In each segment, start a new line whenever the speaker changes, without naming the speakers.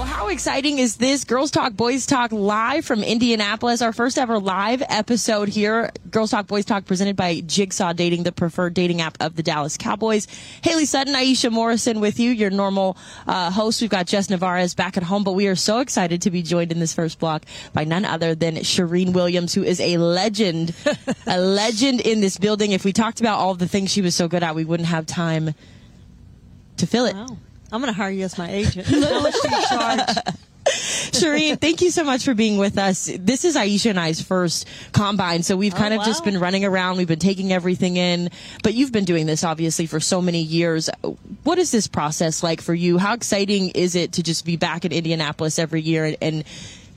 Well, how exciting is this? Girls Talk Boys Talk live from Indianapolis. Our first ever live episode here. Girls Talk Boys Talk presented by Jigsaw Dating, the preferred dating app of the Dallas Cowboys. Hailey Sutton, Iisha Morrison with you, your normal uh, host. We've got Jess Navarez back at home, but we are so excited to be joined in this first block by none other than Charean Williams, who is a legend, a legend in this building. If we talked about all the things she was so good at, we wouldn't have time to fill it.
Wow. I'm going to hire you as my agent. How much do you charge?
Charean, thank you so much for being with us. This is Iisha and I's first combine, so we've oh, kind
Oh,
of just been running around. We've been taking everything in, but you've been doing this obviously for so many years. What is this process like for you? How exciting is it to just be back in Indianapolis every year and, and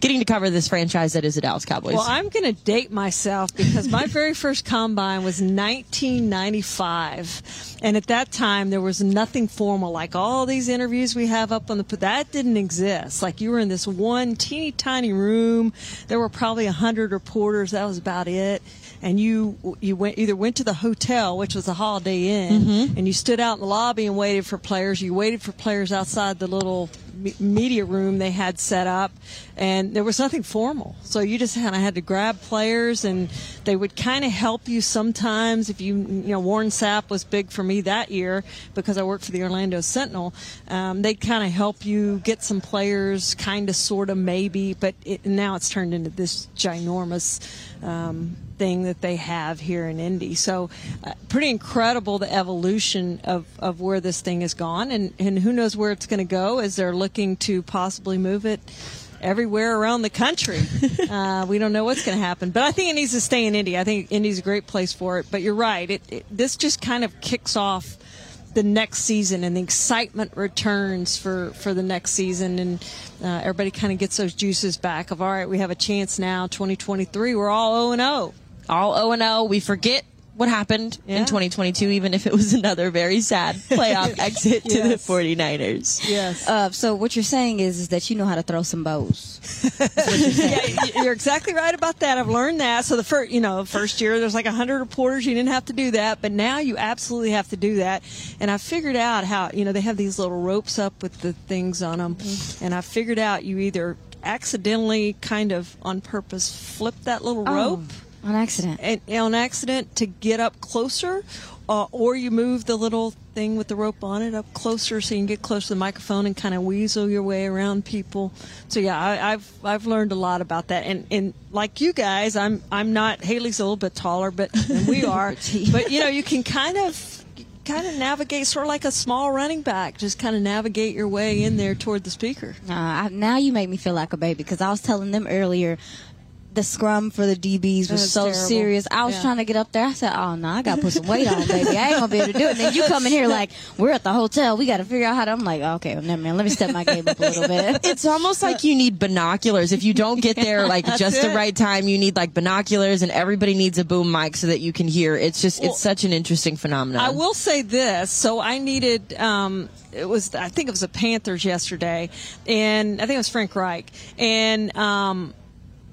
getting to cover this franchise that is the Dallas Cowboys?
Well, I'm going to date myself because my very first combine was 1995. And at that time, there was nothing formal. Like all these interviews we have up on the, that didn't exist. Like you were in this one teeny tiny room. There were probably a hundred reporters. That was about it. And you, you went, either went to the hotel, which was a Holiday Inn, mm-hmm. and you stood out in the lobby and waited for players. You waited for players outside the little me- media room they had set up, and there was nothing formal. So you just kind of had to grab players, and they would kind of help you sometimes. If you, you know, Warren Sapp was big for me that year because I worked for the Orlando Sentinel. Um, they'd kind of help you get some players, kind of, sort of, maybe. But it, now it's turned into this ginormous. Um, thing that they have here in Indy. So, uh, pretty incredible the evolution of, of where this thing has gone, and, and who knows where it's going to go as they're looking to possibly move it everywhere around the country. uh, we don't know what's going to happen, but I think it needs to stay in Indy. I think Indy's a great place for it. But you're right; it, it, this just kind of kicks off the next season and the excitement returns for, for the next season and uh, everybody kind of gets those juices back of all right we have a chance now 2023 we're all 0 and 0
all 0 and 0. We forget what happened in 2022, even if it was another very sad playoff exit to the 49ers.
yes
Uh, so what you're saying is, is that you know how to throw some bows.
yeah, you're exactly right about that. I've learned that. So the first, you know, first year there's like hundred reporters. You didn't have to do that, but now you absolutely have to do that. And I figured out how, you know, they have these little ropes up with the things on them, and I figured out you either accidentally, kind of on purpose, flip that little rope
on accident.
and, on accident to get up closer, uh, or you move the little thing with the rope on it up closer so you can get close to the microphone and kind of weasel your way around people. So yeah, I, I've I've learned a lot about that, and and like you guys, I'm I'm not Hailey's a little bit taller, but we are, but you know you can kind of. Kind of navigate, sort of like a small running back. Just kind of navigate your way in there toward the speaker.
Uh, I, now you make me feel like a baby because I was telling them earlier. The scrum for the DBs was
That's
so
terrible.
serious. I was
Yeah.
trying to get up there. I said, "Oh no, I got to put some weight on, baby. I ain't gonna be able to do it." And then you come in here like, "We're at the hotel. We got to figure out how to." I'm like, "Okay, well, never mind. Let me step my game up a little bit."
It's almost like you need binoculars. If you don't get there like just the right time, you need like binoculars and everybody needs a boom mic so that you can hear. It's just
Well,
it's such an interesting phenomenon.
I will say this. So I needed. Um, it was. I think it was the Panthers yesterday, and I think it was Frank Reich, and um,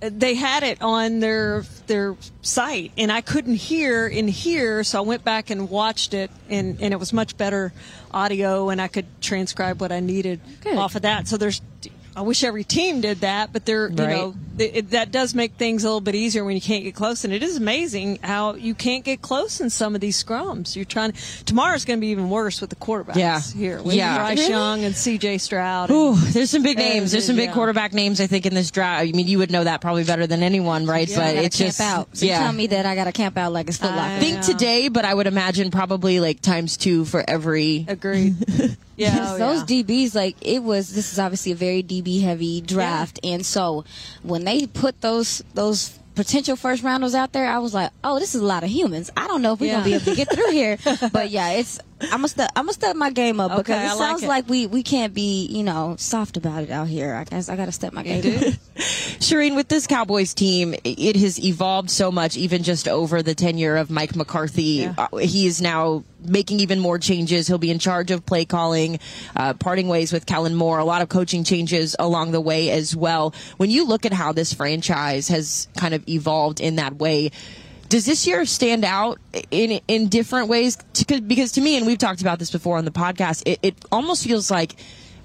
they had it on their their site, and I couldn't hear in here, so I went back and watched it, and and it was much better audio, and I could transcribe what I needed
Good.
off of that. So there's. I wish every team did that, but they're, you know, it, it- that does make things a little bit easier when you can't get close. And it is amazing how you can't get close in some of these scrums. You're trying. Tomorrow's going to be even worse with the quarterbacks
Yeah.
here. With
Yeah.
Bryce
Really?
Young and C.J. Stroud.
Ooh, there's some big names. There's some big
yeah.
quarterback names I think in this draft. I mean, you would know that probably better than anyone, right?
Yeah,
but
I
gotta
it's
camp
just
out. So you
yeah.
tell me that I got to camp out like it's Foot Locker.
I
think today, but I would imagine probably like times two for every.
Agreed. yeah. oh,
those
yeah.
DBs, like it was. This is obviously a very DB heavy draft, and so when they put those those potential first rounders out there, I was like, oh, this is a lot of humans. I don't know if we're gonna be able to get through here. but yeah, it's I'm gonna step I'm gonna step my game up
Okay,
because it
I like
sounds
it.
like we we can't be you know soft about it out here. I guess I gotta step my game up.
Charean, with this Cowboys team, it has evolved so much, even just over the tenure of Mike McCarthy.
Yeah.
Uh, he is now making even more changes. He'll be in charge of play calling, uh, parting ways with Kellen Moore, a lot of coaching changes along the way as well. When you look at how this franchise has kind of evolved in that way, does this year stand out in in different ways? Because to me, and we've talked about this before on the podcast, it, it almost feels like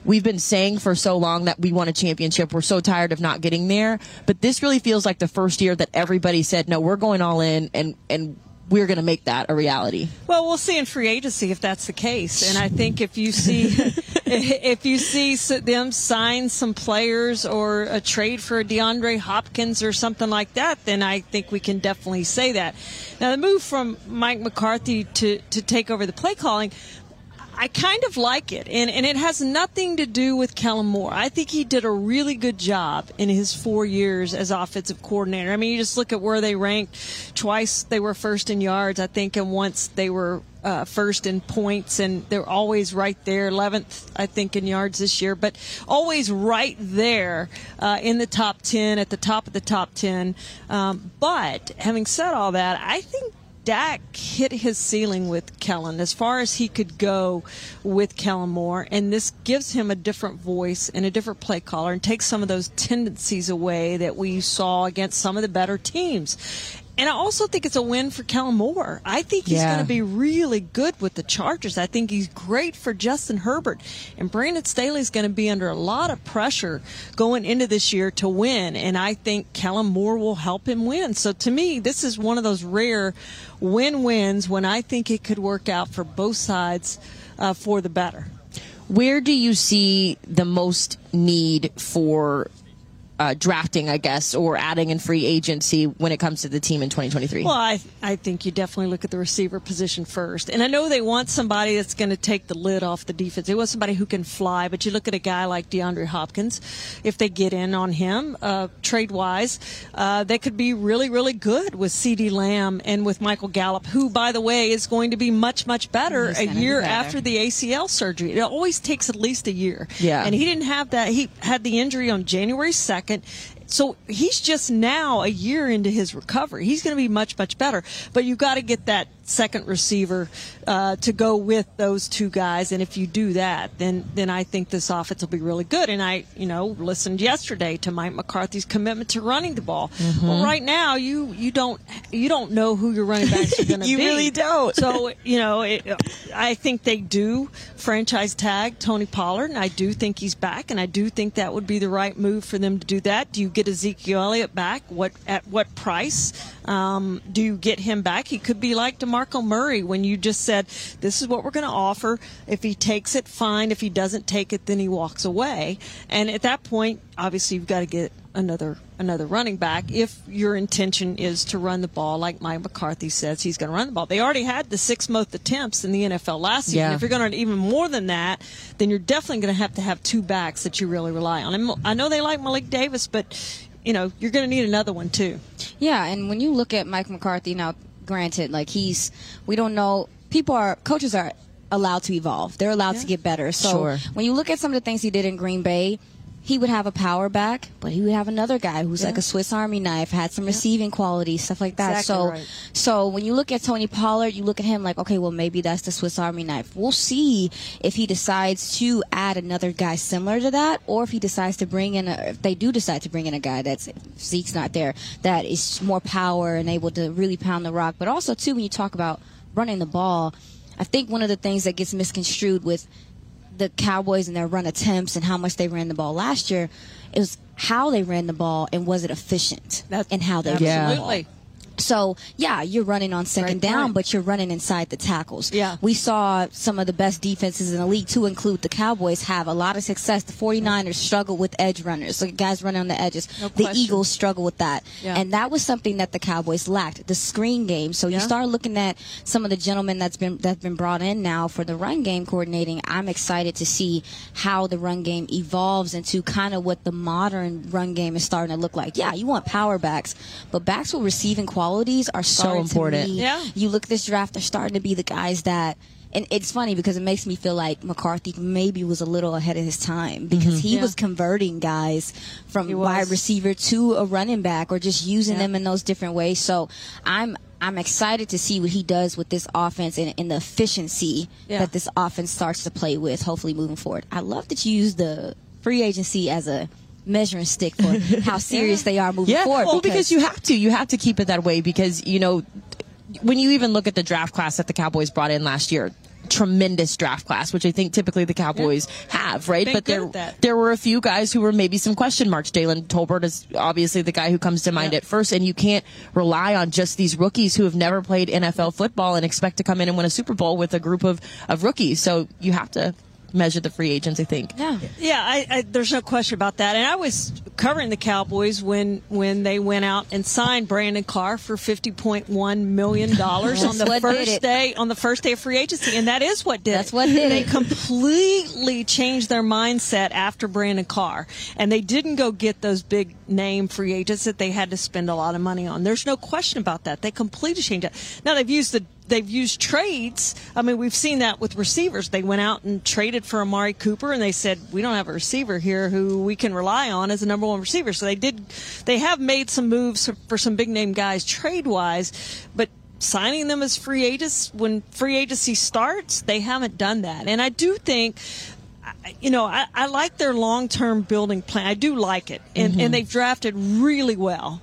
we've been saying for so long that we want a championship. We're so tired of not getting there. But this really feels like the first year that everybody said, no, we're going all in and, and we're going to make that a reality.
Well, we'll see in free agency if that's the case. And I think if you see if you see them sign some players or a trade for DeAndre Hopkins or something like that, then I think we can definitely say that. Now, the move from Mike McCarthy to to take over the play calling. I kind of like it, and, and it has nothing to do with Kellen Moore. I think he did a really good job in his four years as offensive coordinator. I mean, you just look at where they ranked. Twice they were first in yards, I think, and once they were uh, first in points, and they're always right there. 11th, I think, in yards this year, but always right there uh, in the top 10, at the top of the top 10. Um, but having said all that, I think Dak hit his ceiling with Kellen as far as he could go with Kellen Moore, and this gives him a different voice and a different play caller and takes some of those tendencies away that we saw against some of the better teams. And I also think it's a win for Kellen Moore. I think he's
Yeah.
going to be really good with the Chargers. I think he's great for Justin Herbert. And Brandon Staley is going to be under a lot of pressure going into this year to win. And I think Kellen Moore will help him win. So to me, this is one of those rare win wins when I think it could work out for both sides uh, for the better.
Where do you see the most need for uh, drafting, I guess, or adding in free agency when it comes to the team in 2023?
Well, I, I think you definitely look at the receiver position first. And I know they want somebody that's going to take the lid off the defense. They want somebody who can fly, but you look at a guy like DeAndre Hopkins, if they get in on him, uh, trade wise, uh, they could be really, really good with CeeDee Lamb and with Michael Gallup, who, by the way, is going to be much, much better a
gonna be
year
better.
after the ACL surgery. It always takes at least a year.
Yeah.
And he didn't have that. He had the injury on January 2nd. So he's just now a year into his recovery. He's going to be much, much better. But you've got to get that second receiver uh, to go with those two guys. And if you do that, then then I think this offense will be really good. And I, you know, listened yesterday to Mike McCarthy's commitment to running the ball.
Mm-hmm.
Well, right now you you don't you don't know who your running backs are going to be.
You really don't.
So you know, it, I think they do franchise tag Tony Pollard, and I do think he's back, and I do think that would be the right move for them to do that. Do you get Ezekiel Elliott back? What at what price? Um, do you get him back? He could be like DeMarco Murray when you just said, "This is what we're going to offer. If he takes it, fine. If he doesn't take it, then he walks away." And at that point, obviously, you've got to get another another running back if your intention is to run the ball like Mike McCarthy says he's going to run the ball. They already had the six most attempts in the NFL last season.
Yeah.
If you're going to even more than that, then you're definitely going to have to have two backs that you really rely on. And I know they like Malik Davis, but you know you're going to need another one too.
Yeah, and when you look at Mike McCarthy now, granted, like he's, we don't know. People are coaches are allowed to evolve. They're allowed to get better. So
Sure.
when you look at some of the things he did in Green Bay. He would have a power back, but he would have another guy who's like a Swiss Army knife, had some receiving qualities, stuff like that.
Exactly
so,
right.
so when you look at Tony Pollard, you look at him like, okay, well maybe that's the Swiss Army knife. We'll see if he decides to add another guy similar to that, or if he decides to bring in, a, if they do decide to bring in a guy that's Zeke's not there, that is more power and able to really pound the rock. But also too, when you talk about running the ball, I think one of the things that gets misconstrued with the Cowboys and their run attempts and how much they ran the ball last year, it was how they ran the ball and was it efficient
That's-
and how they ran the ball. So yeah, you're running on second
Great
down, but you're running inside the tackles.
Yeah.
We saw some of the best defenses in the league, to include the Cowboys, have a lot of success. The 49ers struggle with edge runners, so guys running on the edges.
No
the. Eagles struggle with that.
Yeah.
And that was something that the Cowboys lacked, the screen game. So you
Yeah.
start looking at some of the gentlemen that's been that's been brought in now for the run game coordinating. I'm excited to see how the run game evolves into kind of what the modern run game is starting to look like. Yeah, you want power backs, but backs with receiving qualities are starting
important.
To be,
Yeah.
You look this draft, they're starting to be the guys that. And it's funny because it makes me feel like McCarthy maybe was a little ahead of his time because mm-hmm. he
Yeah.
was converting guys from wide receiver to a running back or just using
Yeah.
them in those different ways. So I'm I'm excited to see what he does with this offense and, and the efficiency
Yeah.
that this offense starts to play with. Hopefully, moving forward. I love that you use the free agency as a measuring stick for how serious they are moving
Yeah,
forward.
well, because you have to. You have to keep it that way because you know when you even look at the draft class that the Cowboys brought in last year. Tremendous draft class, which I think typically the Cowboys have, right?
Been
but there, there were a few guys who were maybe some question marks. Jalen Tolbert is obviously the guy who comes to mind
Yeah.
at first, and you can't rely on just these rookies who have never played NFL football and expect to come in and win a Super Bowl with a group of, of rookies. So you have to measure the free agents, I think.
yeah.
Yeah, I, I, there's no question about that. And I was covering the Cowboys when when they went out and signed Brandon Carr for fifty point one million dollars on the
That's what did
first day on the first day of free agency, and that is what did
That's
it.
what did
they
it.
completely changed their mindset after Brandon Carr, and they didn't go get those big name free agents that they had to spend a lot of money on. There's no question about that. They completely changed it. Now they've used the they've used trades. I mean, we've seen that with receivers. They went out and traded for Amari Cooper, and they said we don't have a receiver here who we can rely on as a number one receiver. So they did. They have made some moves for some big name guys trade wise, but signing them as free agents when free agency starts, they haven't done that. And I do think you know, I, I like their long term building plan. I do like it. And, and mm-hmm. they've drafted really well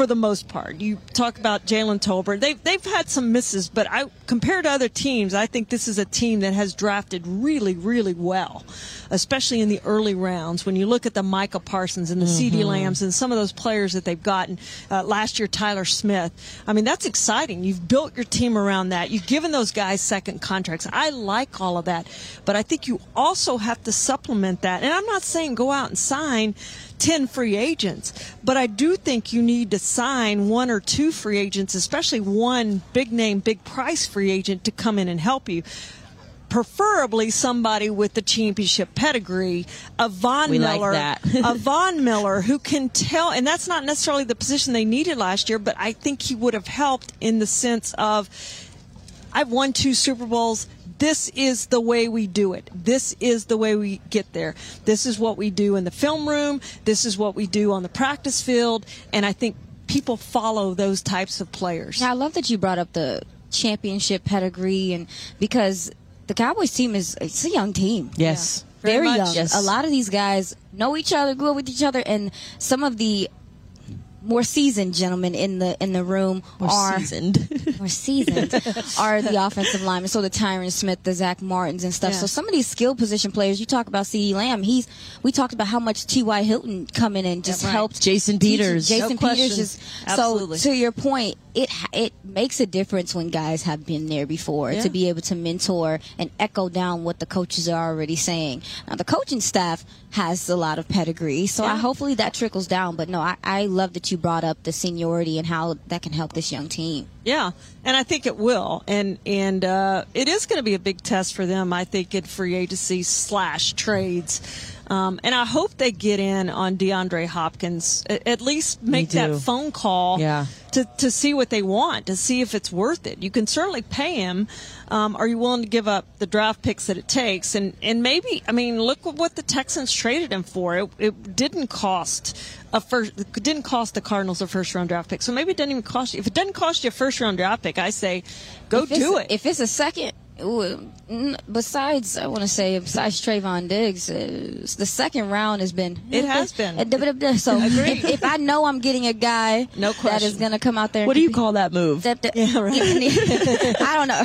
for the most part. You talk about Jalen Tolbert. They've, they've had some misses, but I compared to other teams, I think this is a team that has drafted really, really well, especially in the early rounds. When you look at the Micah Parsons and the CeeDee Lambs and some of those players that they've gotten uh, last year, Tyler Smith. I mean, that's exciting. You've built your team around that. You've given those guys second contracts. I like all of that, but I think you also have to supplement that. And I'm not saying go out and sign 10 free agents, but I do think you need to sign one or two free agents, especially one big name, big price free agent to come in and help you. Preferably somebody with the championship pedigree, a Von
We like
Miller,
that.
a Von Miller who can tell, and that's not necessarily the position they needed last year, but I think he would have helped in the sense of I've won two Super Bowls. This is the way we do it. This is the way we get there. This is what we do in the film room. This is what we do on the practice field. And I think people follow those types of players.
Yeah, I love that you brought up the championship pedigree and because the Cowboys team is it's a young team.
Yes.
Very
Very, young.
Yes.
A lot of these guys know each other, grew up with each other, and some of the more seasoned gentlemen in the in the room
More
are
seasoned.
more seasoned are the offensive linemen. So the Tyron Smith, the Zack Martins and stuff.
Yeah.
So some of these skill position players, you talk about CeeDee Lamb, he's we talked about how much T.Y. Hilton come in and just
Yeah, right.
helped
Jason Peters.
Jason
No.
Peters is
Absolutely.
so to your point, it it makes a difference when guys have been there before
Yeah.
to be able to mentor and echo down what the coaches are already saying. Now the coaching staff has a lot of pedigree, so I, hopefully that trickles down. But no, I, I love that you brought up the seniority and how that can help this young team.
Yeah, and I think it will, and and uh, it is going to be a big test for them. I think in free agency slash trades, um, and I hope they get in on DeAndre Hopkins. At least make that phone call
Yeah.
to to see what they want, to see if it's worth it. You can certainly pay him. Um, are you willing to give up the draft picks that it takes? And and maybe I mean, look what the Texans traded him for. It, it didn't cost a first. It didn't cost the Cardinals a first round draft pick. So maybe it didn't even cost you. If it doesn't cost you a first round draft pick, I say go
If
do it.
If it's a second, besides, I want to say, besides Trevon Diggs, uh, the second round has been.
It has been.
So if, if I know I'm getting a guy
No
that is going to come out there,
what do you call that move?
that, that,
Yeah, right.
I don't know.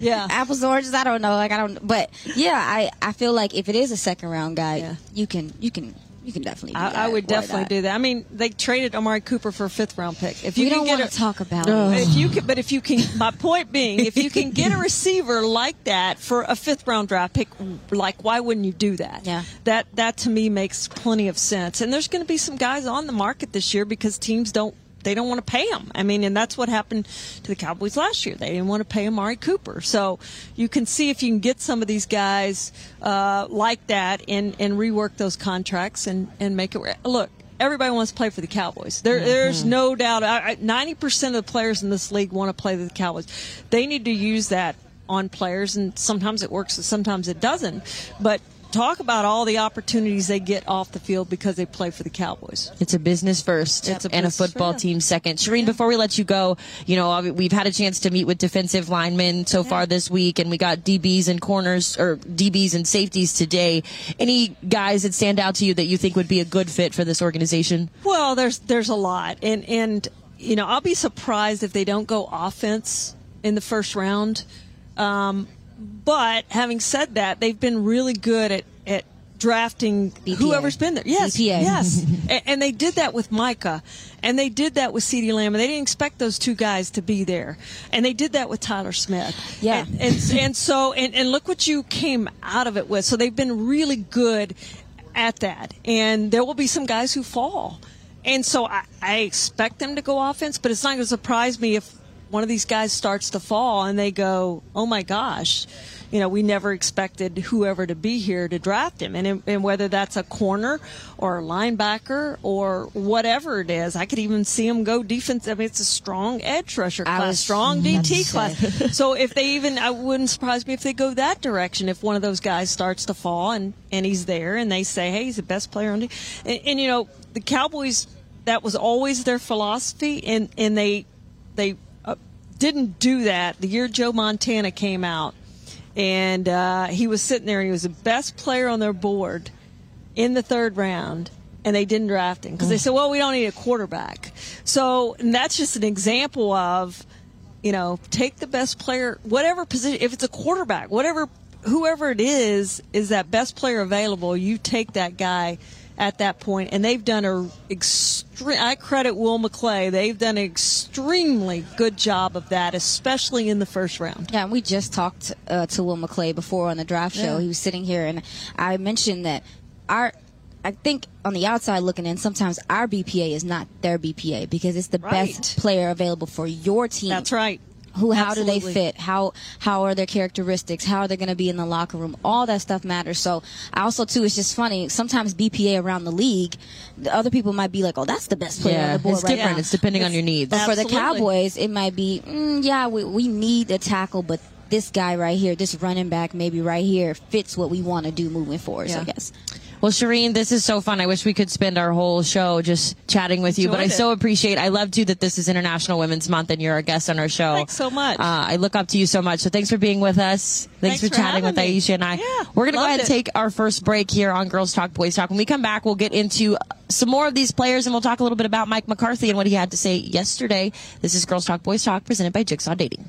Yeah.
Apples and oranges. I don't know. Like I don't. But yeah, I I feel like if it is a second round guy,
Yeah.
you can you can You can definitely. Do
I,
that,
I would definitely
that.
do that. I mean, they traded Amari Cooper for a fifth round pick. If you
We
can
don't
get
want
a,
to talk about it.
if you can, but if you can, my point being, if you can get a receiver like that for a fifth round draft pick, like why wouldn't you do that?
Yeah.
That that to me makes plenty of sense. And there's going to be some guys on the market this year because teams don't they don't want to pay him. I mean, and that's what happened to the Cowboys last year. They didn't want to pay Amari Cooper. So you can see if you can get some of these guys uh, like that and and rework those contracts and and make it work. look. Everybody wants to play for the Cowboys. There, There's no doubt. Ninety percent of the players in this league want to play for the Cowboys. They need to use that on players, and sometimes it works, and sometimes it doesn't. But talk about all the opportunities they get off the field because they play for the Cowboys.
It's a business first
It's a
and a football team second. Charean, before we let you go, you know, we've had a chance to meet with defensive linemen so far this week, and we got DBs and corners, or DBs and safeties today. Any guys that stand out to you that you think would be a good fit for this organization?
Well, there's there's a lot, and and you know I'll be surprised if they don't go offense in the first round. Um, but having said that, they've been really good at at drafting
BPA.
whoever's been there. Yes,
BPA.
yes, and, and they did that with Micah, and they did that with CeeDee Lamb, and they didn't expect those two guys to be there, and they did that with Tyler Smith.
Yeah.
and and, and so and, and look what you came out of it with. So they've been really good at that, and there will be some guys who fall. And so I, I expect them to go offense, but it's not going to surprise me if one of these guys starts to fall and they go, oh my gosh, you know, we never expected whoever to be here to draft him. And, and whether that's a corner or a linebacker or whatever it is, I could even see him go defense. I mean, it's a strong edge rusher class,
was
strong DT class. so if they even, I wouldn't surprise me if they go that direction. If one of those guys starts to fall and, and he's there and they say, hey, he's the best player on the, and, and you know, the Cowboys, that was always their philosophy and, and they, they didn't do that the year Joe Montana came out. And uh, he was sitting there and he was the best player on their board in the third round and they didn't draft him because they said, well, we don't need a quarterback. So and that's just an example of, you know, take the best player, whatever position, if it's a quarterback, whatever, whoever it is, is that best player available, you take that guy at that. And they've done a extreme, I credit Will McClay, they've done an extremely good job of that, especially in the first round.
Yeah, and we just talked uh, to Will McClay before on the draft show.
Yeah.
He was sitting here, and I mentioned that our. I think on the outside looking in, sometimes our BPA is not their BPA because it's the
Right.
best player available for your team.
That's right.
Who? How do they fit? How? How are their characteristics? How are they going to be in the locker room? All that stuff matters. So, I also too, it's just funny. Sometimes BPA around the league, the other people might be like, "Oh, that's the best player on the board
it's
right
different.
now."
It's depending on your needs.
But for the Cowboys, it might be, mm, yeah, we, we need a tackle, but this guy right here, this running back, maybe right here, fits what we want to do moving forward. So
Yeah.
I guess.
Well, Charean, this is so fun. I wish we could spend our whole show just chatting with you, but I
it.
so appreciate. I love too that this is International Women's Month and you're a guest on our show.
Thanks so much.
Uh, I look up to you so much. So thanks for being with us. Thanks,
Thanks
for,
for
chatting with
me.
Iisha and I.
Yeah,
We're gonna go ahead and take our first break here on Girls Talk Boys Talk. When we come back, we'll get into some more of these players and we'll talk a little bit about Mike McCarthy and what he had to say yesterday. This is Girls Talk Boys Talk presented by Jigsaw Dating.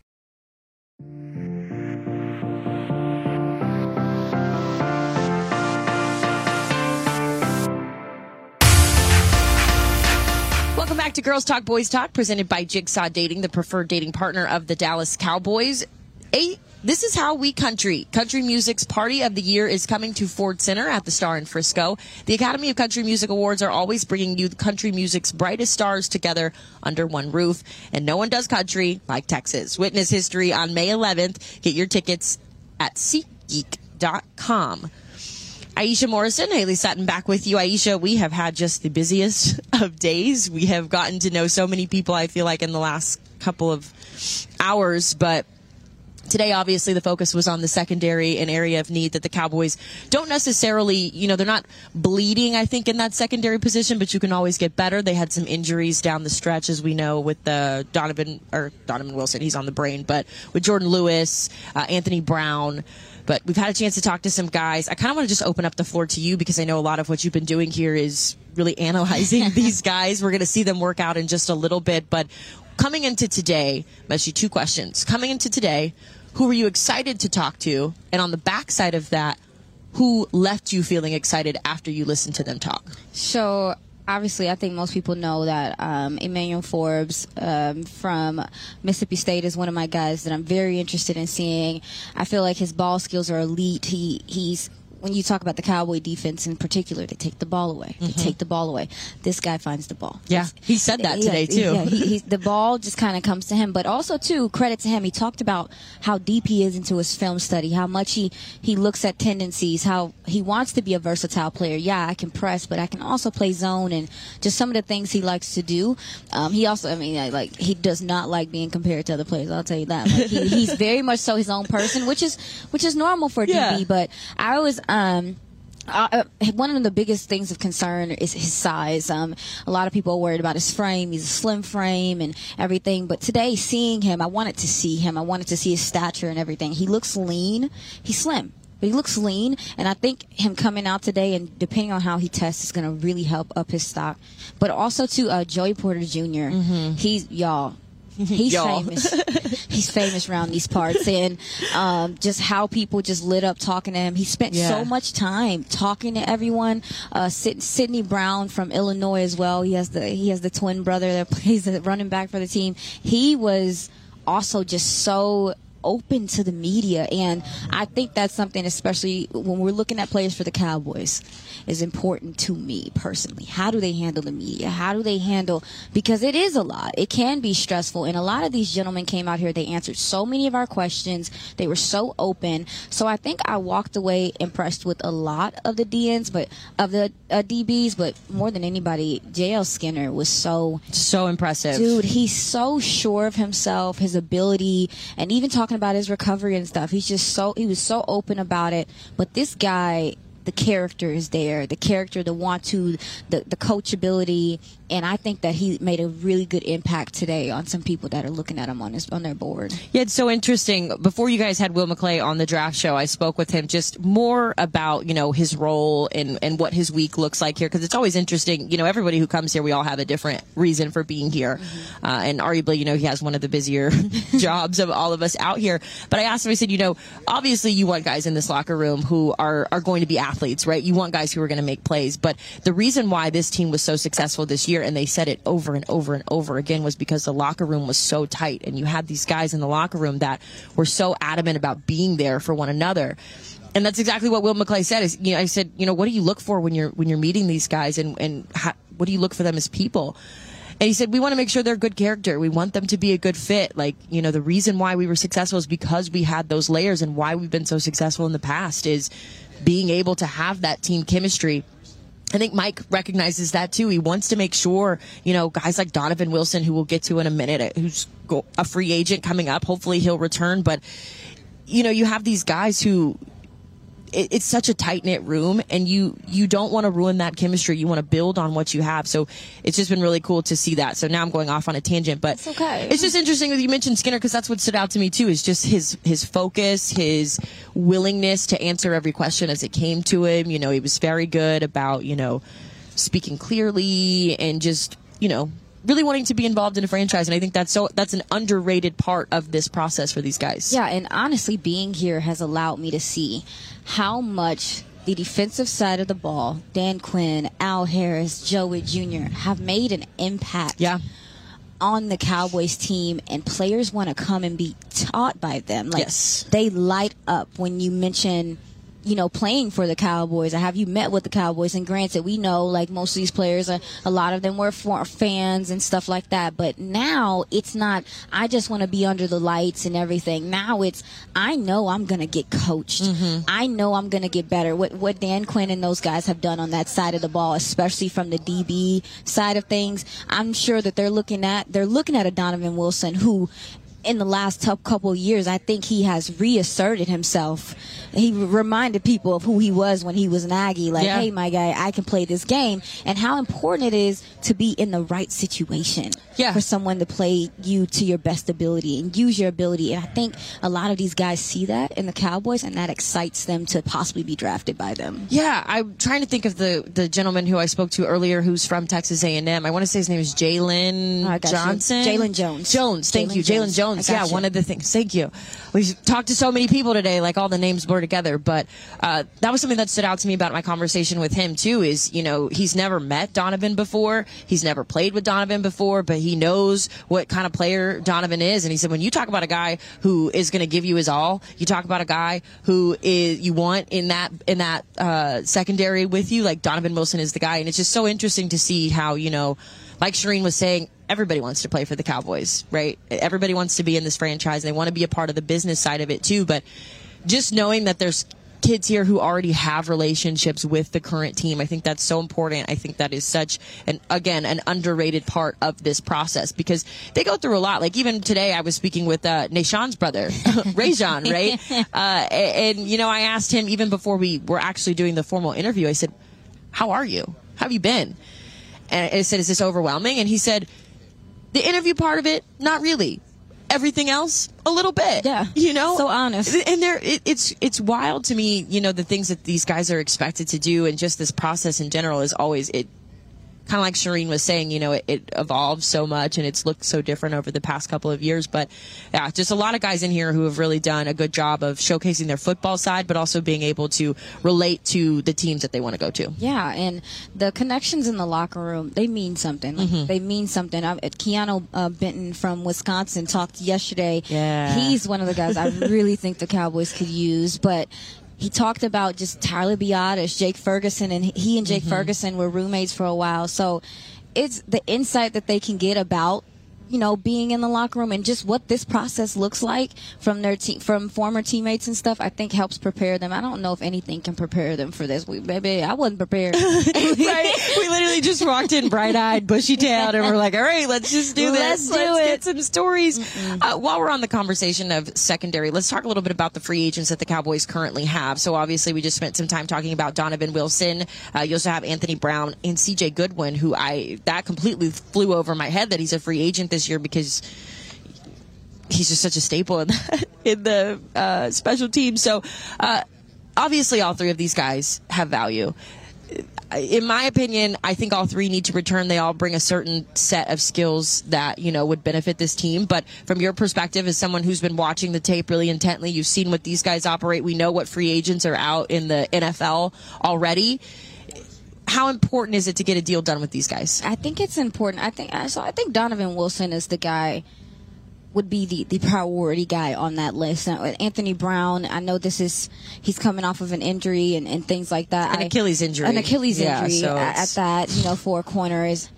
Welcome back to Girls Talk Boys Talk, presented by Jigsaw Dating, the preferred dating partner of the Dallas Cowboys. A this is how we country. Country music's party of the year is coming to Ford Center at the Star in Frisco. The Academy of Country Music Awards are always bringing you country music's brightest stars together under one roof, and no one does country like Texas. Witness history on May 11th. Get your tickets at SeatGeek.com. Iisha Morrison, Hailey Sutton back with you. Iisha, we have had just the busiest of days. We have gotten to know so many people, I feel like, in the last couple of hours, but Today, obviously, the focus was on the secondary and area of need that the Cowboys don't necessarily, you know, they're not bleeding, I think, in that secondary position, but you can always get better. They had some injuries down the stretch, as we know, with the Donovan, or Donovan Wilson, he's on the brain, but with Jourdan Lewis, uh, Anthony Brown. But we've had a chance to talk to some guys. I kind of want to just open up the floor to you because I know a lot of what you've been doing here is really analyzing these guys. We're going to see them work out in just a little bit, but coming into today, I'm ask two questions. Coming into today, who were you excited to talk to? And on the backside of that, who left you feeling excited after you listened to them talk?
So obviously, I think most people know that um, Emmanuel Forbes um, from Mississippi State is one of my guys that I'm very interested in seeing. I feel like his ball skills are elite. He he's when you talk about the Cowboy defense in particular, they take the ball away. They mm-hmm. take the ball away. This guy finds the ball.
Yeah, he said that
yeah,
today too.
Yeah, he, the ball just kind of comes to him. But also, too, credit to him. He talked about how deep he is into his film study, how much he he looks at tendencies, how he wants to be a versatile player. Yeah, I can press, but I can also play zone, and just some of the things he likes to do. Um, he also, I mean, like he does not like being compared to other players. I'll tell you that. Like, he, he's very much so his own person, which is which is normal for yeah. DB. But I was um, uh, uh, one of the biggest things of concern is his size. Um, a lot of people are worried about his frame. He's a slim frame and everything. But today, seeing him, I wanted to see him. I wanted to see his stature and everything. He looks lean. He's slim. But he looks lean, and I think him coming out today and depending on how he tests is going to really help up his stock. But also to uh, Joey Porter junior mm-hmm. He's y'all. He's famous. He's famous around these parts, and um, just how people just lit up talking to him. He spent yeah. so much time talking to everyone. Uh, Sydney Brown from Illinois as well. He has the he has the twin brother that plays the running back for the team. He was also just so open to the media. And I think that's something, especially when we're looking at players for the Cowboys, is important to me personally. How do they handle the media? How do they handle, because it is a lot. It can be stressful. And a lot of these gentlemen came out here, they answered so many of our questions. They were so open. So I think I walked away impressed with a lot of the DNs, but of the uh, DBs, but more than anybody, JL Skinner was so,
so impressive.
Dude, he's so sure of himself, his ability, and even talking talking about his recovery and stuff. He's just so he was so open about it. But this guy the character is there, the character, the want to, the, the coachability, and I think that he made a really good impact today on some people that are looking at him on his on their board.
Yeah, it's so interesting. Before you guys had Will McClay on the draft show, I spoke with him just more about you know his role and and what his week looks like here because it's always interesting. You know, everybody who comes here, we all have a different reason for being here, mm-hmm. uh, and arguably, you know, he has one of the busier jobs of all of us out here. But I asked him, I said, you know, obviously you want guys in this locker room who are are going to be athletes, right? You want guys who are going to make plays, but the reason why this team was so successful this year and they said it over and over and over again was because the locker room was so tight and you had these guys in the locker room that were so adamant about being there for one another. And that's exactly what Will McClay said. Is you know, I said, you know, what do you look for when you're when you're meeting these guys, and and how, what do you look for them as people? And he said, we want to make sure they're good character. We want them to be a good fit. Like, you know, the reason why we were successful is because we had those layers and why we've been so successful in the past is being able to have that team chemistry. I think Mike recognizes that too. He wants to make sure, you know, guys like Donovan Wilson, who we'll get to in a minute, uh, who's a free agent coming up. Hopefully he'll return. But, you know, you have these guys who it, it's such a tight knit room, and you you don't want to ruin that chemistry. You want to build on what you have. So it's just been really cool to see that. So now I'm going off on a tangent, but
It's okay.
It's just interesting that you mentioned Skinner because that's what stood out to me too. Is just his his focus, his willingness to answer every question as it came to him. You know, he was very good about you know speaking clearly and just you know really wanting to be involved in a franchise and i think that's so that's an underrated part of this process for these guys
Yeah, and honestly, being here has allowed me to see how much the defensive side of the ball, Dan Quinn, Al Harris, Joey Jr., have made an impact
yeah
on the Cowboys team, and players want to come and be taught by them. Like,
Yes.
they light up when you mention. You know, playing for the Cowboys, or have you met with the Cowboys? And granted, we know like most of these players, are, a lot of them were for fans and stuff like that. But now it's not. I just want to be under the lights and everything. Now it's. I know I'm gonna get coached. Mm-hmm. I know I'm gonna get better. What what Dan Quinn and those guys have done on that side of the ball, especially from the DB side of things, I'm sure that they're looking at they're looking at a Donovan Wilson who in the last tough couple of years, I think he has reasserted himself. He reminded people of who he was when he was an Aggie. Like,
Yeah.
hey, my guy, I can play this game, and how important it is to be in the right situation
Yeah.
for someone to play you to your best ability and use your ability. And I think a lot of these guys see that in the Cowboys, and that excites them to possibly be drafted by them.
Yeah, I'm trying to think of the the gentleman who I spoke to earlier, who's from Texas A&M. I want to say his name is Jaylon
Oh, I got you.
Johnson.
Jaylon Jones.
Jones. Thank
Jaylon
you. Jaylon Jones.
Got
Yeah,
you.
one of the things. Thank you. We've talked to so many people today, like all the names blur together. But uh, that was something that stood out to me about my conversation with him too. Is you know he's never met Donovan before. He's never played with Donovan before, but he knows what kind of player Donovan is. And he said when you talk about a guy who is going to give you his all, you talk about a guy who is you want in that in that uh, secondary with you. Like Donovan Wilson is the guy, and it's just so interesting to see how you know, like Charean was saying, everybody wants to play for the Cowboys, right? Everybody wants to be in this franchise. They want to be a part of the business side of it too. But just knowing that there's kids here who already have relationships with the current team, I think that's so important. I think that is such an again an underrated part of this process because they go through a lot. Like even today, I was speaking with uh, Nahshon's brother, Rejzohn, right? Uh, and, and you know, I asked him even before we were actually doing the formal interview. I said, "How are you? How have you been?" And I said, "Is this overwhelming?" And he said, "The interview part of it, not really. Everything else, a little bit.
Yeah.
you know,
So honest.
And there, it, it's it's wild to me. You know, the things that these guys are expected to do, and just this process in general is always it. Kind of like Charean was saying, you know, it, it evolves so much and it's looked so different over the past couple of years. But yeah, just a lot of guys in here who have really done a good job of showcasing their football side, but also being able to relate to the teams that they want to go to.
Yeah, and the connections in the locker room, they mean something. Like,
Mm-hmm.
They mean something. I, Keanu uh, Benton from Wisconsin talked yesterday.
Yeah.
He's one of the guys I really think the Cowboys could use, but he talked about just Tyler Biadasz, Jake Ferguson, and he and
Mm-hmm.
Jake Ferguson were roommates for a while. So it's the insight that they can get about you know, being in the locker room and just what this process looks like from their te- from former teammates and stuff, I think helps prepare them. I don't know if anything can prepare them for this. We, baby, I wasn't prepared.
right? We literally just walked in bright eyed, bushy tailed, and we're like, all right, let's just do this.
Let's do
let's
it.
get some stories. Uh, while we're on the conversation of secondary, let's talk a little bit about the free agents that the Cowboys currently have. So, obviously, we just spent some time talking about Donovan Wilson. Uh, you also have Anthony Brown and CJ Goodwin, who I, that completely flew over my head that he's a free agent this year because he's just such a staple in the, in the uh, special team. So, uh, obviously, all three of these guys have value. In my opinion, I think all three need to return. They all bring a certain set of skills that you know would benefit this team. But from your perspective, as someone who's been watching the tape really intently, you've seen what these guys operate. We know what free agents are out in the NFL already. How important is it to get a deal done with these guys?
I think it's important. I think so. I think Donovan Wilson is the guy. Would be the, the priority guy on that list. Now, Anthony Brown, I know this is he's coming off of an injury and, and things like that.
An
I-
Achilles injury.
An Achilles
Yeah,
injury
so
at, at that, you know, four a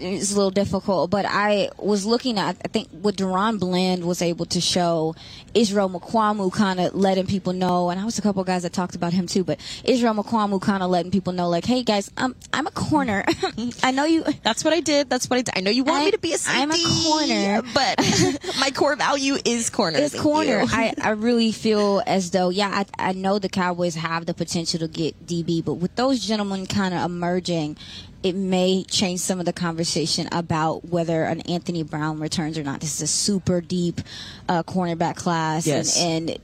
is a little difficult, but I was looking at, I think what DaRon Bland was able to show, Israel Mukuamu kind of letting people know, and I was a couple guys that talked about him too, but Israel Mukuamu kind of letting people know, like, hey guys, I'm, I'm a corner. I know you.
That's what I did. That's what I did. I know you want
I-
me to be a safety.
I'm a corner.
but my core value is corner.
It's corner. I, I really feel as though, yeah, I, I know the Cowboys have the potential to get DB, but with those gentlemen kind of emerging, it may change some of the conversation about whether an Anthony Brown returns or not. This is a super deep uh, cornerback class,
Yes.
and, and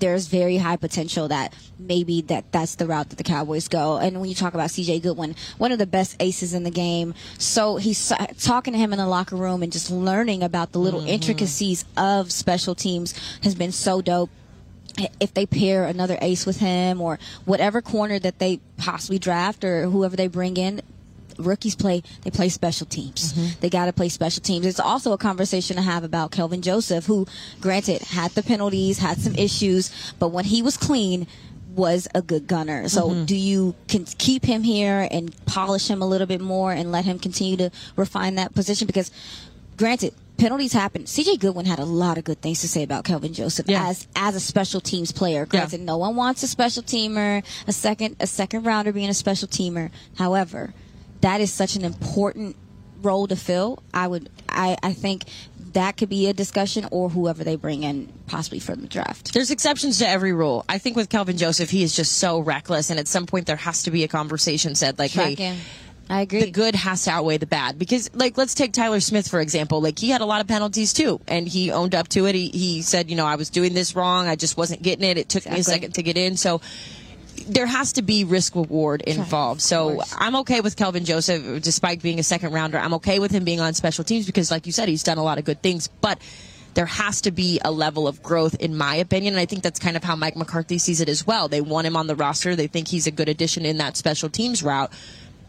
there's very high potential that maybe that that's the route that the Cowboys go. And when you talk about CJ Goodwin, one of the best aces in the game, so he's talking to him in the locker room and just learning about the little intricacies of special teams has been so dope if they pair another ace with him or whatever corner that they possibly draft or whoever they bring in rookies play they play special teams. Mm-hmm. They got to play special teams. It's also a conversation to have about kelvin joseph who granted had the penalties had some issues but when he was clean was a good gunner. So mm-hmm. do you can keep him here and polish him a little bit more and let him continue to refine that position? Because granted penalties happen. Cj goodwin had a lot of good things to say about kelvin joseph
Yeah.
as as a special teams player. Granted no one wants a special teamer a second a second rounder being a special teamer. However that is such an important role to fill i would i i think that could be a discussion or whoever they bring in possibly for the draft.
There's exceptions to every rule. I think with Kelvin Joseph, he is just so reckless, and at some point there has to be a conversation said like,
Track
"Hey,
him. i agree.
the good has to outweigh the bad. Because like let's take Tyler Smith for example. Like he had a lot of penalties too and he owned up to it. He, he said you know I was doing this wrong. I just wasn't getting it. It took me a second to get in. So there has to be risk reward involved so I'm okay with Kelvin Joseph despite being a second rounder I'm okay with him being on special teams because like you said he's done a lot of good things but there has to be a level of growth, in my opinion. And I think that's kind of how Mike McCarthy sees it as well. They want him on the roster. They think he's a good addition in that special teams route.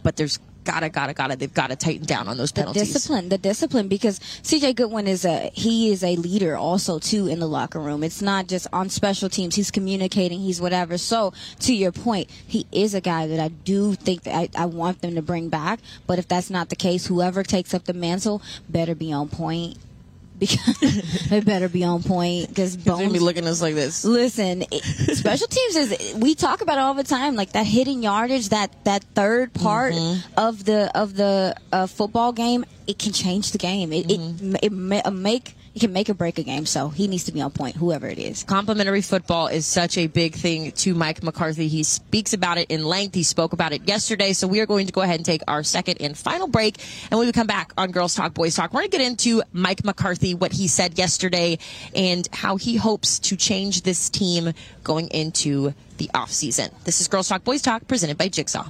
But there's gotta, gotta, gotta, they've got to tighten down on those penalties.
the discipline the discipline because CJ Goodwin is a he is a leader also too in the locker room. It's not just on special teams. He's communicating he's whatever. So to your point he is a guy that I do think that I, I want them to bring back. But if that's not the case whoever takes up the mantle better be on point because it better be on point because
They're gonna be looking at us like this.
Listen, it, special teams is we talk about it all the time, like that hitting yardage, that that third part of the of the uh, football game. It can change the game. It it, it ma- uh, make it can make or break a game. So he needs to be on point, whoever it is.
Complimentary football is such a big thing to Mike McCarthy. He speaks about it in length. He spoke about it yesterday. So we are going to go ahead and take our second and final break. And when we come back on Girls Talk, Boys Talk, we're going to get into Mike McCarthy, what he said yesterday, and how he hopes to change this team going into the offseason. This is Girls Talk, Boys Talk, presented by Jigsaw.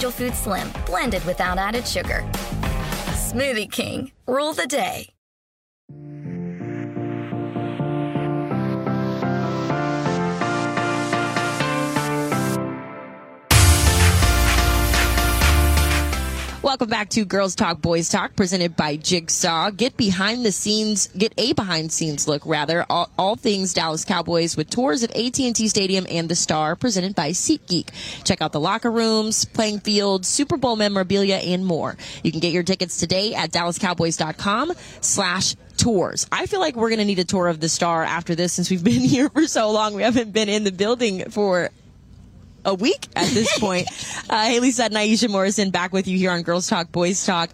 Food Slim, blended without added sugar. Smoothie King, rule the day.
Welcome back to Girls Talk Boys Talk, presented by Jigsaw. Get behind the scenes, get a behind scenes look rather, all, all things Dallas Cowboys with tours of AT&T Stadium and the Star, presented by SeatGeek. Check out the locker rooms, playing fields, Super Bowl memorabilia, and more. You can get your tickets today at DallasCowboys.com slash tours. I feel like we're going to need a tour of the Star after this since we've been here for so long. We haven't been in the building for a week at this point. uh, Hailey Sutton, Iisha Morrison back with you here on Girls Talk, Boys Talk.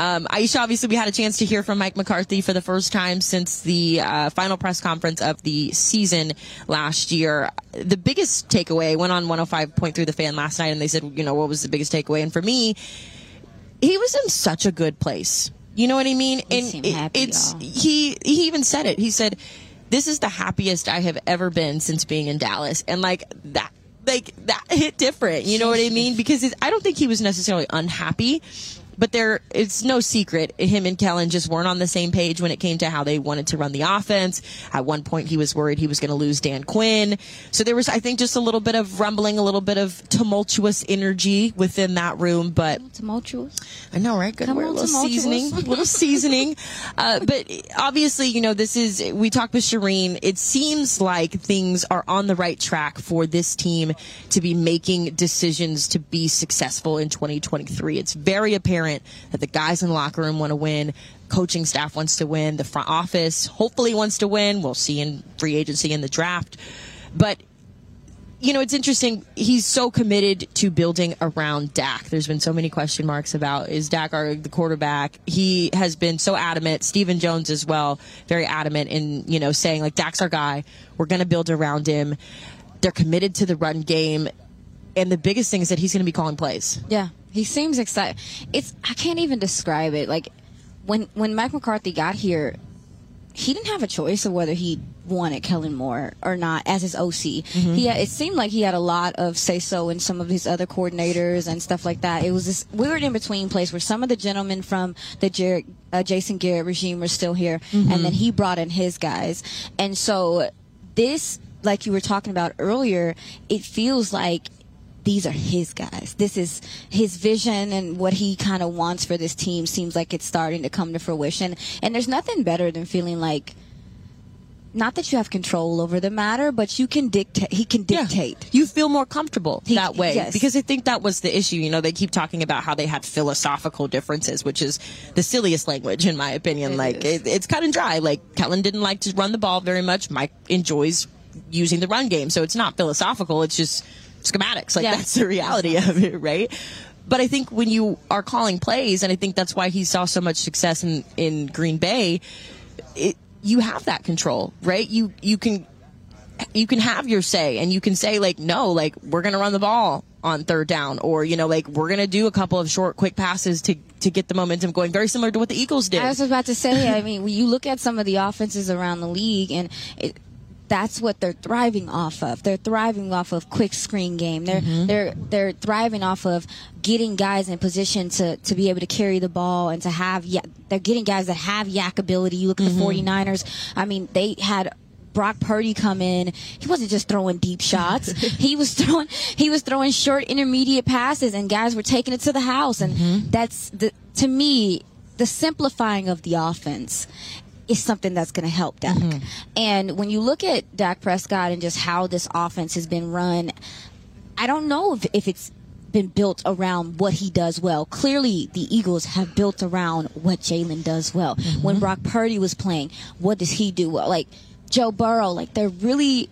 Um, Iisha, obviously, we had a chance to hear from Mike McCarthy for the first time since the uh, final press conference of the season last year. The biggest takeaway went on 105.3 The Fan last night, and they said, you know, what was the biggest takeaway? And for me, he was in such a good place. You know what I mean?
He
and
happy,
it's
y'all.
he he even said it. He said, "This is the happiest I have ever been since being in Dallas," and like that. Like that hit different, you know what I mean? Because I don't think he was necessarily unhappy, but there it's no secret him and Kellen just weren't on the same page when it came to how they wanted to run the offense. At one point, he was worried he was going to lose Dan Quinn, so there was, I think, just a little bit of rumbling, a little bit of tumultuous energy within that room. But
Tumultuous.
I know, right? Good word. A little seasoning, a little seasoning. Uh, but obviously, you know, this is, we talked with Charean. It seems like things are on the right track for this team to be making decisions to be successful in 2023. It's very apparent that the guys in the locker room want to win. Coaching staff wants to win. The front office hopefully wants to win. We'll see in free agency in the draft. But you know, it's interesting. He's so committed to building around Dak. There's been so many question marks about is Dak our the quarterback? He has been so adamant. Stephen Jones as well, very adamant in you know saying like Dak's our guy. We're going to build around him. They're committed to the run game, and the biggest thing is that he's going to be calling plays.
Yeah, he seems excited. It's I can't even describe it. Like when when Mike McCarthy got here, he didn't have a choice of whether he wanted Kellen Moore or not as his OC. He had, it seemed like he had a lot of say so in some of his other coordinators and stuff like that. It was this weird in between place where some of the gentlemen from the Jared, uh, Jason Garrett regime were still here, and then he brought in his guys, and so this. Like you were talking about earlier, it feels like these are his guys. This is his vision and what he kind of wants for this team seems like it's starting to come to fruition. And there's nothing better than feeling like not that you have control over the matter, but you can dictate. He can dictate.
You feel more comfortable
He-
that way
yes.
because I think that was the issue. You know, they keep talking about how they had philosophical differences, which is the silliest language in my opinion. like it, it's cut and dry. Like Kellen didn't like to run the ball very much. Mike enjoys using the run game, so it's not philosophical. It's just schematics. Like
Yeah.
that's the reality of it, right? But I think when you are calling plays, and I think that's why he saw so much success in in Green Bay. It, you have that control, right? You you can you can have your say and you can say like no like we're going to run the ball on third down or you know like we're going to do a couple of short quick passes to to get the momentum going very similar to what the Eagles did.
I was about to say. I mean, when you look at some of the offenses around the league, and it, that's what they're thriving off of. They're thriving off of quick screen game. They're mm-hmm. they're they're thriving off of getting guys in position to to be able to carry the ball and to have. Yeah, they're getting guys that have YAC ability. You look at the mm-hmm. 49ers. I mean, they had. Brock Purdy come in. He wasn't just throwing deep shots. he was throwing he was throwing short intermediate passes and guys were taking it to the house and mm-hmm. that's the to me the simplifying of the offense is something that's going to help Dak. Mm-hmm. And when you look at Dak Prescott and just how this offense has been run, I don't know if, if it's been built around what he does well. Clearly, the Eagles have built around what Jalen does well. When mm-hmm. Brock Purdy was playing, what does he do well? Like Joe Burrow, like they're really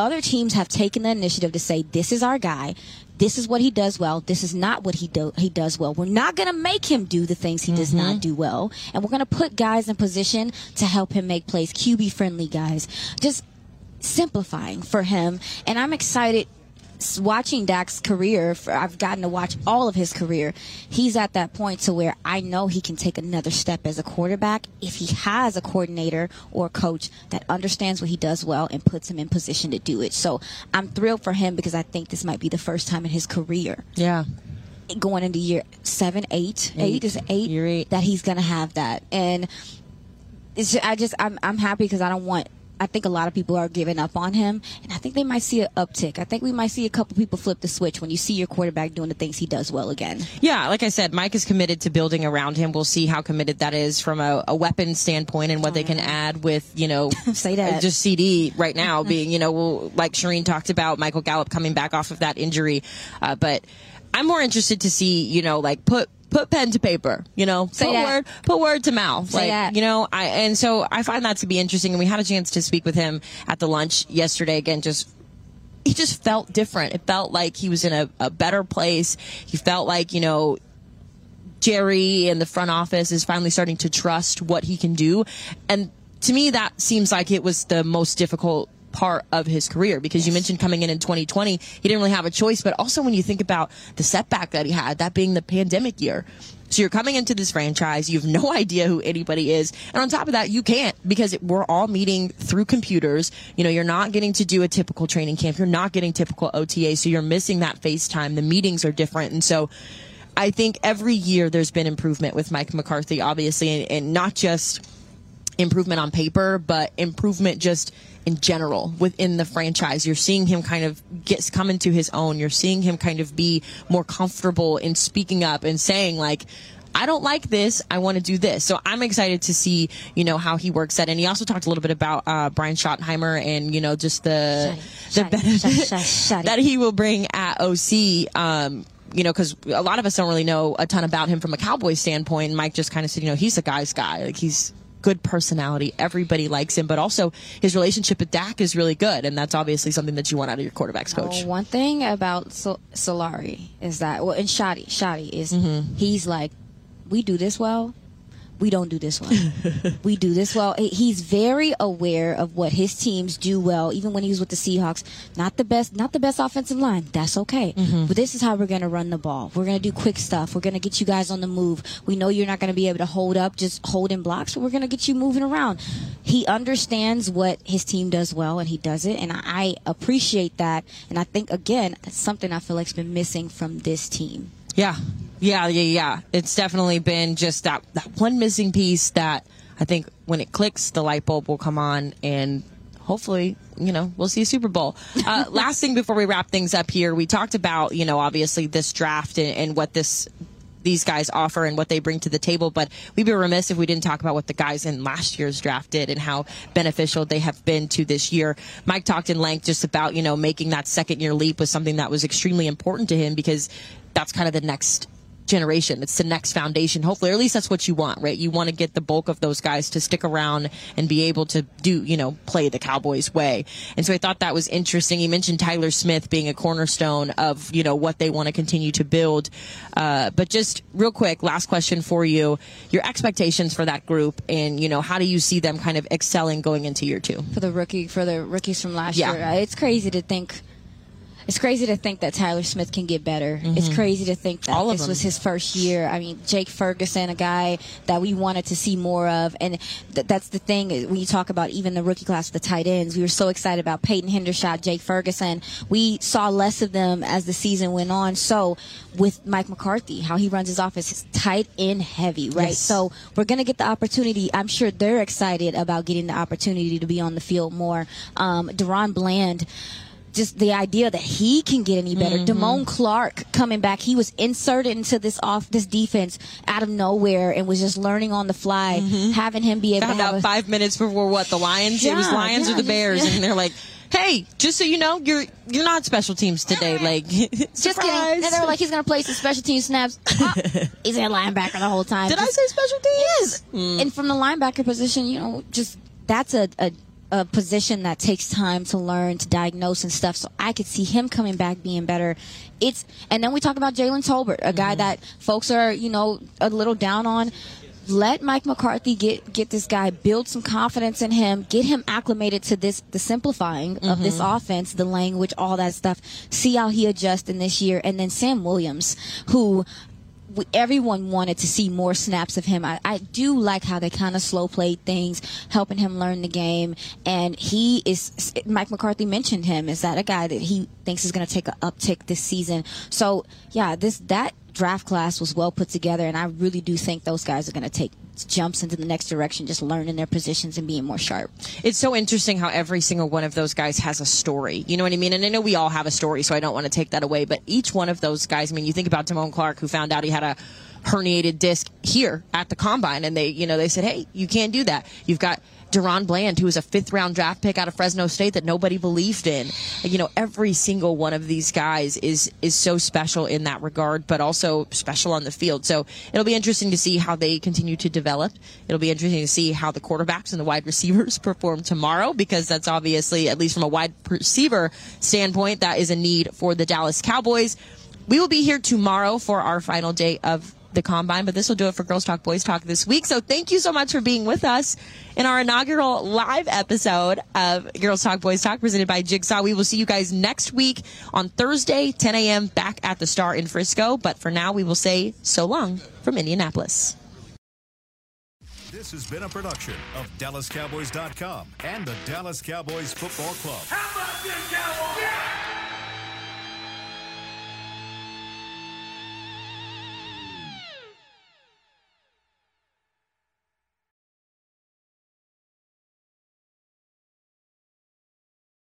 other teams have taken the initiative to say this is our guy. This is what he does well. This is not what he do he does well. We're not going to make him do the things he does not mm-hmm. do well, and we're going to put guys in position to help him make plays. QB friendly guys, just simplifying for him. And I'm excited watching Dak's career. For, I've gotten to watch all of his career. He's at that point to where I know he can take another step as a quarterback if he has a coordinator or coach that understands what he does well and puts him in position to do it. So I'm thrilled for him because I think this might be the first time in his career
yeah.
going into year seven, eight, eight is eight,
Year eight.
that he's gonna have that, and it's I just I'm I'm happy because I don't want I think a lot of people are giving up on him, and I think they might see an uptick. I think we might see a couple people flip the switch when you see your quarterback doing the things he does well again.
Yeah, like I said, Mike is committed to building around him. We'll see how committed that is from a, a weapon standpoint and what they can add with, you know,
Say that.
just CeeDee right now being, you know, well, like Charean talked about, Michael Gallup coming back off of that injury. Uh, but I'm more interested to see, you know, like put put pen to paper, you know,
Say
put
that.
word put word to mouth,
Say
like
that.
you know. I and so I find that to be interesting. And we had a chance to speak with him at the lunch yesterday. Again, just he just felt different. It felt like he was in a, a better place. He felt like, you know, Jerry and the front office is finally starting to trust what he can do. And to me, that seems like it was the most difficult part of his career because you mentioned coming in in 2020, he didn't really have a choice. But also when you think about the setback that he had, that being the pandemic year. So you're coming into this franchise, you have no idea who anybody is. And on top of that, you can't because it, we're all meeting through computers. You know, you're not getting to do a typical training camp. You're not getting typical OTA. So you're missing that FaceTime. The meetings are different. And so I think every year there's been improvement with Mike McCarthy, obviously, and, and not just improvement on paper, but improvement just in general within the franchise. You're seeing him kind of get come into his own. You're seeing him kind of be more comfortable in speaking up and saying like. I don't like this. I want to do this. So I'm excited to see, you know, how he works that. And he also talked a little bit about uh, Brian Schottenheimer and, you know, just the the
Schotty,
benefit that he will bring at OC. Um, you know, because a lot of us don't really know a ton about him from a Cowboys standpoint. And Mike just kind of said, you know, he's a guy's guy. Like he's good personality. Everybody likes him, but also his relationship with Dak is really good, and that's obviously something that you want out of your quarterbacks coach.
Well, one thing about Sol- Solari is that, well, and Schotty, Schotty is
Mm-hmm.
he's like, we do this well, we don't do this well. we do this well. He's very aware of what his teams do well, even when he was with the Seahawks. Not the best, not the best offensive line. That's okay.
Mm-hmm.
But this is how we're going to run the ball. We're going to do quick stuff. We're going to get you guys on the move. We know you're not going to be able to hold up, just holding blocks, but we're going to get you moving around. He understands what his team does well, and he does it. And I appreciate that. And I think again, that's something I feel like's been missing from this team.
Yeah. Yeah, yeah, yeah. It's definitely been just that, that one missing piece that I think when it clicks, the light bulb will come on and hopefully, you know, we'll see a Super Bowl. Uh, last thing before we wrap things up here, we talked about, you know, obviously this draft and, and what this these guys offer and what they bring to the table. But we'd be remiss if we didn't talk about what the guys in last year's draft did and how beneficial they have been to this year. Mike talked in length just about, you know, making that second year leap was something that was extremely important to him because that's kind of the next generation. It's the next foundation, hopefully, or at least that's what you want, right? You want to get the bulk of those guys to stick around and be able to do, you know, play the Cowboys way. And so I thought that was interesting. You mentioned Tyler Smith being a cornerstone of, you know, what they want to continue to build. Uh, but just real quick, last question for you. Your expectations for that group and, you know, how do you see them kind of excelling going into year two?
for the rookie for the rookies from last
Yeah.
year. It's crazy to think. It's crazy to think that Tyler Smith can get better. It's crazy to think that
Mm-hmm.
This
them.
was his first year. I mean, Jake Ferguson, a guy that we wanted to see more of, and th- that's the thing when you talk about even the rookie class, the tight ends. We were so excited about Peyton Hendershot, Jake Ferguson. We saw less of them as the season went on. So with Mike McCarthy, how he runs his office is tight end heavy, right?
Yes.
So we're going to get the opportunity. I'm sure they're excited about getting the opportunity to be on the field more. Um, DaRon Bland. Just the idea that he can get any better.
Mm-hmm.
Damone Clark coming back, he was inserted into this off this defense out of nowhere and was just learning on the fly. Having him be able
Found
to
out
a,
five minutes before what the Lions. it was Lions
yeah,
or the
just-
Bears,
yeah.
and they're like, "Hey, just so you know, you're you're not special teams today." Like,
just kidding. And they were like, he's going to play some special team snaps. Ah, he's a linebacker the whole time.
Did I say special teams?
Yes. And from the linebacker position, you know, just that's a, a a position that takes time to learn, to diagnose and stuff. So I could see him coming back being better. It's and then we talk about Jalen Tolbert, a guy mm-hmm. that folks are, you know, a little down on. Let Mike McCarthy get get this guy, build some confidence in him, get him acclimated to this the simplifying of this mm-hmm. offense, the language, all that stuff. See how he adjusts in this year, and then Sam Williams, who everyone wanted to see more snaps of him. I, I do like how they kind of slow played things, helping him learn the game. And he is, Mike McCarthy mentioned him. Is that a guy that he thinks is going to take an uptick this season? So yeah, this, that draft class was well put together, and I really do think those guys are going to take jumps into the next direction, just learning their positions and being more sharp.
It's so interesting how every single one of those guys has a story. You know what I mean? And I know we all have a story, so I don't want to take that away. But each one of those guys, I mean, you think about Damone Clark, who found out he had a herniated disc here at the combine, and they, you know, they said, "Hey, you can't do that." You've got DaRon Bland, who was a fifth round draft pick out of Fresno State that nobody believed in. You know, every single one of these guys is is so special in that regard, but also special on the field. So it'll be interesting to see how they continue to develop. It'll be interesting to see how the quarterbacks and the wide receivers perform tomorrow, because that's obviously, at least from a wide receiver standpoint, that is a need for the Dallas Cowboys. We will be here tomorrow for our final day of the combine, but this will do it for Girls Talk Boys Talk this week. So thank you so much for being with us in our inaugural live episode of Girls Talk Boys Talk presented by Jigsaw. We will see you guys next week on Thursday, 10 a.m. back at the Star in Frisco. But for now, we will say so long from Indianapolis.
This has been a production of DallasCowboys.com and the Dallas Cowboys Football Club.